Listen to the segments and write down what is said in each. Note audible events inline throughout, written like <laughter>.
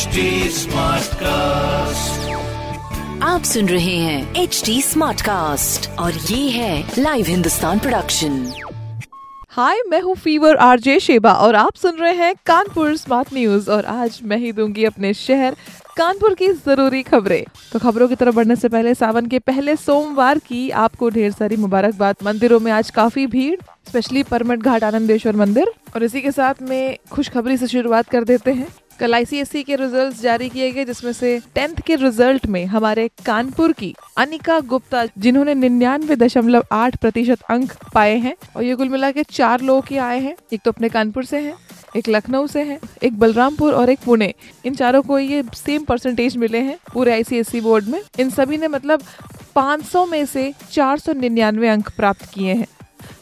HD cast आप सुन रहे हैं एच डी स्मार्ट कास्ट और ये है लाइव हिंदुस्तान प्रोडक्शन हाय मैं हूँ फीवर आरजे शेबा और आप सुन रहे हैं कानपुर स्मार्ट न्यूज़ और आज मैं ही दूँगी अपने शहर कानपुर की ज़रूरी खबरें। तो खबरों की तरफ़ बढ़ने से पहले सावन के पहले सोमवार की आपको ढेर सारी मुबारकबाद। मंदिरों में आज काफ़ी भीड़ स्पेशली परमट घाट आनंदेश्वर मंदिर। और इसी के साथ में खुशखबरी से शुरुआत कर देते हैं। कल आईसीएसई के रिजल्ट्स जारी किए गए, जिसमें से टेंथ के रिज़ल्ट में हमारे कानपुर की अनिका गुप्ता, जिन्होंने निन्यानवे दशमलव आठ प्रतिशत अंक पाए हैं और ये कुल मिला के चार लोग ही आए हैं। एक तो अपने कानपुर से हैं, एक लखनऊ से है, एक बलरामपुर और एक पुणे। इन चारों को ये सेम परसेंटेज मिले हैं पूरे आईसीएसई बोर्ड में। इन सभी ने मतलब 500 में से चार सौ निन्यानवे अंक प्राप्त किए हैं।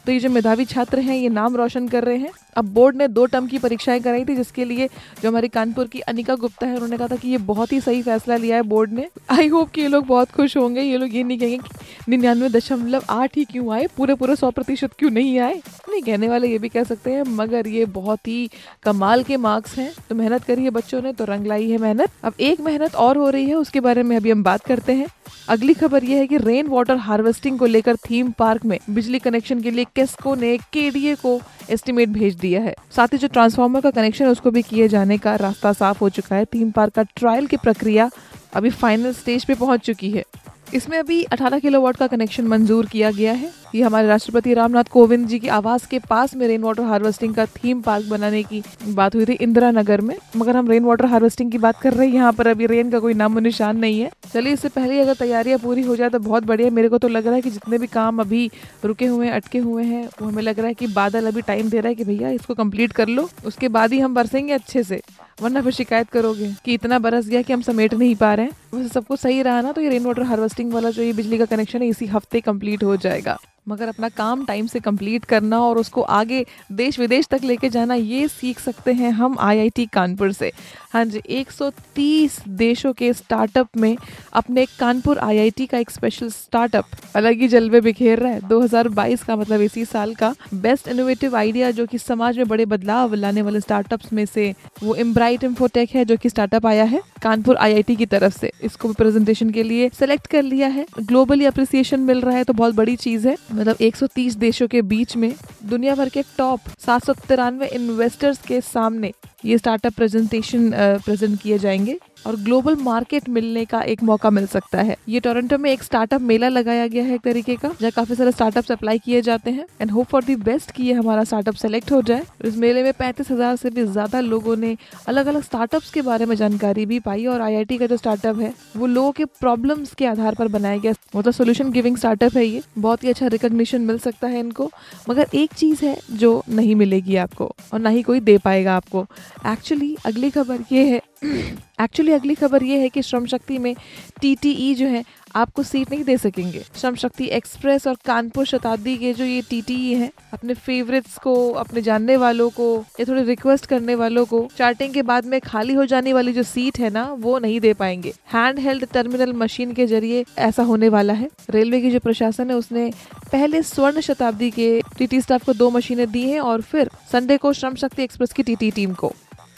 तो ये जो मेधावी छात्र हैं, ये नाम रोशन कर रहे हैं। अब बोर्ड ने दो टर्म की परीक्षाएँ कराई थी, जिसके लिए जो हमारी कानपुर की अनिका गुप्ता है, उन्होंने कहा था कि ये बहुत ही सही फैसला लिया है बोर्ड ने। आई होप कि ये लोग बहुत खुश होंगे। ये लोग ये नहीं कहेंगे कि निन्यानवे दशमलव आठ ही क्यों आए? पूरे पूरे सौ प्रतिशत क्यों नहीं आए? नहीं, कहने वाले ये भी कह सकते हैं, मगर ये बहुत ही कमाल के मार्क्स हैं। तो मेहनत करी है बच्चों ने तो रंग लाई है मेहनत। अब एक मेहनत और हो रही है, उसके बारे में अभी हम बात करते हैं। अगली खबर यह है कि रेन वाटर हार्वेस्टिंग को लेकर थीम पार्क में बिजली कनेक्शन के लिए केस्को ने केडीए को एस्टिमेट भेज दिया। है। साथ ही जो ट्रांसफार्मर का कनेक्शन है, उसको भी किए जाने का रास्ता साफ़ हो चुका है। थीम पार्क का ट्रायल की प्रक्रिया अभी फाइनल स्टेज पे पहुँच चुकी है। इसमें अभी 18 किलोवाट का कनेक्शन मंजूर किया गया है। ये हमारे राष्ट्रपति रामनाथ कोविंद जी की आवास के पास में रेन वाटर हार्वेस्टिंग का थीम पार्क बनाने की बात हुई थी इंदिरा नगर में। मगर हम रेन वाटर हार्वेस्टिंग की बात कर रहे हैं यहाँ पर, अभी रेन का कोई नामो निशान नहीं है। चलिए, इससे पहले अगर तैयारियाँ पूरी हो जाए तो बहुत बढ़िया मेरे को तो लग रहा है कि जितने भी काम अभी रुके हुए हैं, अटके हुए हैं, वो हमें लग रहा है कि बादल अभी टाइम दे रहा है कि भैया इसको कंप्लीट कर लो। उसके बाद ही हम बरसेंगे अच्छे से। वरना फिर शिकायत करोगे कि इतना बरस गया कि हम समेट नहीं पा रहे हैं। वैसे सब कुछ सही रहा ना तो ये रेन वाटर हार्वेस्टिंग वाला जो ये बिजली का कनेक्शन है, इसी हफ़्ते कंप्लीट हो जाएगा। मगर अपना काम टाइम से कंप्लीट करना और उसको आगे देश विदेश तक लेके जाना, ये सीख सकते हैं हम आईआईटी कानपुर से। हाँ जी 130 देशों के स्टार्टअप में अपने कानपुर आईआईटी का एक स्पेशल स्टार्टअप अलग ही जलवे बिखेर रहा है। 2022 का मतलब इसी साल का बेस्ट इनोवेटिव आइडिया जो कि समाज में बड़े बदलाव लाने वाले स्टार्टअप्स में से वो इम्ब्राइट इम्फोटेक है जो कि स्टार्टअप आया है कानपुर आईआईटी की तरफ़ से। इसको प्रेजेंटेशन के लिए सेलेक्ट कर लिया है। ग्लोबली अप्रिसिएशन मिल रहा है तो बहुत बड़ी चीज़ है। मतलब 130 देशों के बीच में दुनिया भर के टॉप सात सौ तिरानवे इन्वेस्टर्स के सामने ये स्टार्टअप प्रेजेंटेशन प्रेजेंट किए जाएँगे। और ग्लोबल मार्केट मिलने का एक मौका मिल सकता है। ये टोरंटो में एक स्टार्टअप मेला लगाया गया है एक तरीके का, जहाँ काफ़ी सारे स्टार्टअप अप्लाई किए जाते हैं। And hope for the best की ये हमारा स्टार्टअप सेलेक्ट हो जाए। इस मेले में पैंतीस हज़ार से भी ज़्यादा लोगों ने अलग अलग स्टार्टअप्स के बारे में जानकारी भी पाई और आईआईटी का जो स्टार्टअप है, वो लोगों के प्रॉब्लम्स के आधार पर बनाया गया। मतलब सोल्यूशन गिविंग स्टार्टअप है ये। बहुत ही अच्छा रिकॉग्निशन मिल सकता है इनको। मगर एक चीज़ है जो नहीं मिलेगी आपको और ना ही कोई दे पाएगा आपको। एक्चुअली अगली खबर ये है। <clears throat> एक्चुअली अगली खबर ये है कि श्रम शक्ति में टीटीई जो है, आपको सीट नहीं दे सकेंगे। श्रम शक्ति एक्सप्रेस और कानपुर शताब्दी के जो ये टीटीई है, अपने फेवरेट्स को, अपने जानने वालों को, या थोड़े रिक्वेस्ट करने वालों को चार्टिंग के बाद में खाली हो जाने वाली जो सीट है ना, वो नहीं दे पाएँगे। हैंड हेल्ड टर्मिनल मशीन के ज़रिए ऐसा होने वाला है। रेलवे की जो प्रशासन है, उसने पहले स्वर्ण शताब्दी के टीटी स्टाफ को दो मशीनें दी हैं और फिर संडे को श्रम शक्ति एक्सप्रेस की टीटी टीम को।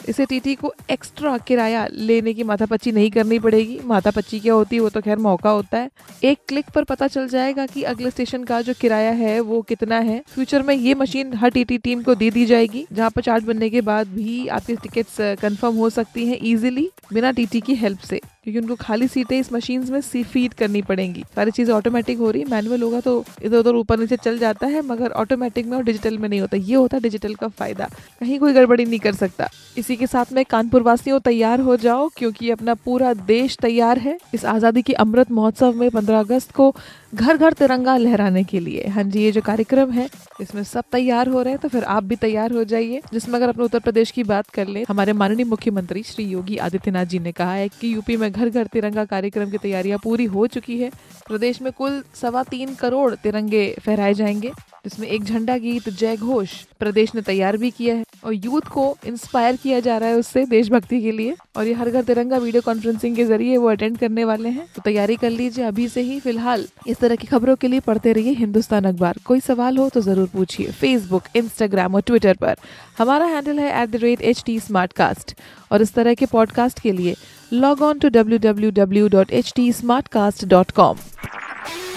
इसे टीटी को एक्स्ट्रा किराया लेने की माथा पच्ची नहीं करनी पड़ेगी। माथा पच्ची क्या होती है, वो तो खैर मौका होता है। एक क्लिक पर पता चल जाएगा कि अगले स्टेशन का जो किराया है, वो कितना है। फ्यूचर में ये मशीन हर टीटी टीम को दे दी जाएगी, जहाँ पर चार्ज बनने के बाद भी आपकी टिकट कंफर्म हो सकती है इजिली बिना टीटी की हेल्प से। क्योंकि उनको खाली सीटें इस मशीन में फ़ीड करनी पड़ेंगी। सारी चीज़ें ऑटोमेटिक हो रही मैनुअल होगा तो इधर उधर ऊपर नीचे चल जाता है, मगर ऑटोमेटिक में और डिजिटल में नहीं होता। ये होता है डिजिटल का फ़ायदा। कहीं कोई गड़बड़ी नहीं कर सकता। इसी के साथ में कानपुर वासियों तैयार हो जाओ, क्योंकि अपना पूरा देश तैयार है। इस आज़ादी के अमृत महोत्सव में पंद्रह अगस्त को घर घर तिरंगा लहराने के लिए। हाँ जी, ये जो कार्यक्रम है, इसमें सब तैयार हो रहे हैं तो फिर आप भी तैयार हो जाइए। जिसमें अगर अपने उत्तर प्रदेश की बात कर ले, हमारे माननीय मुख्यमंत्री श्री योगी आदित्यनाथ जी ने कहा है कि यूपी में घर घर तिरंगा कार्यक्रम की तैयारियाँ पूरी हो चुकी है। प्रदेश में कुल सवा तीन करोड़ तिरंगे फहराए जाएँगे। जिसमें एक झंडा गीत जय घोष प्रदेश ने तैयार भी किया है और यूथ को इंस्पायर किया जा रहा है उससे देशभक्ति के लिए। और ये हर घर तिरंगा वीडियो कॉन्फ्रेंसिंग के ज़रिए वो अटेंड करने वाले हैं। तो तैयारी कर लीजिए अभी से ही। फ़िलहाल इस तरह की खबरों के लिए पढ़ते रहिए हिंदुस्तान अखबार। कोई सवाल हो तो ज़रूर पूछिए। फेसबुक इंस्टाग्राम और ट्विटर पर। हमारा हैंडल है at the rate H T और इस तरह के पॉडकास्ट के लिए log on to W W W dot H T Smartcast dot com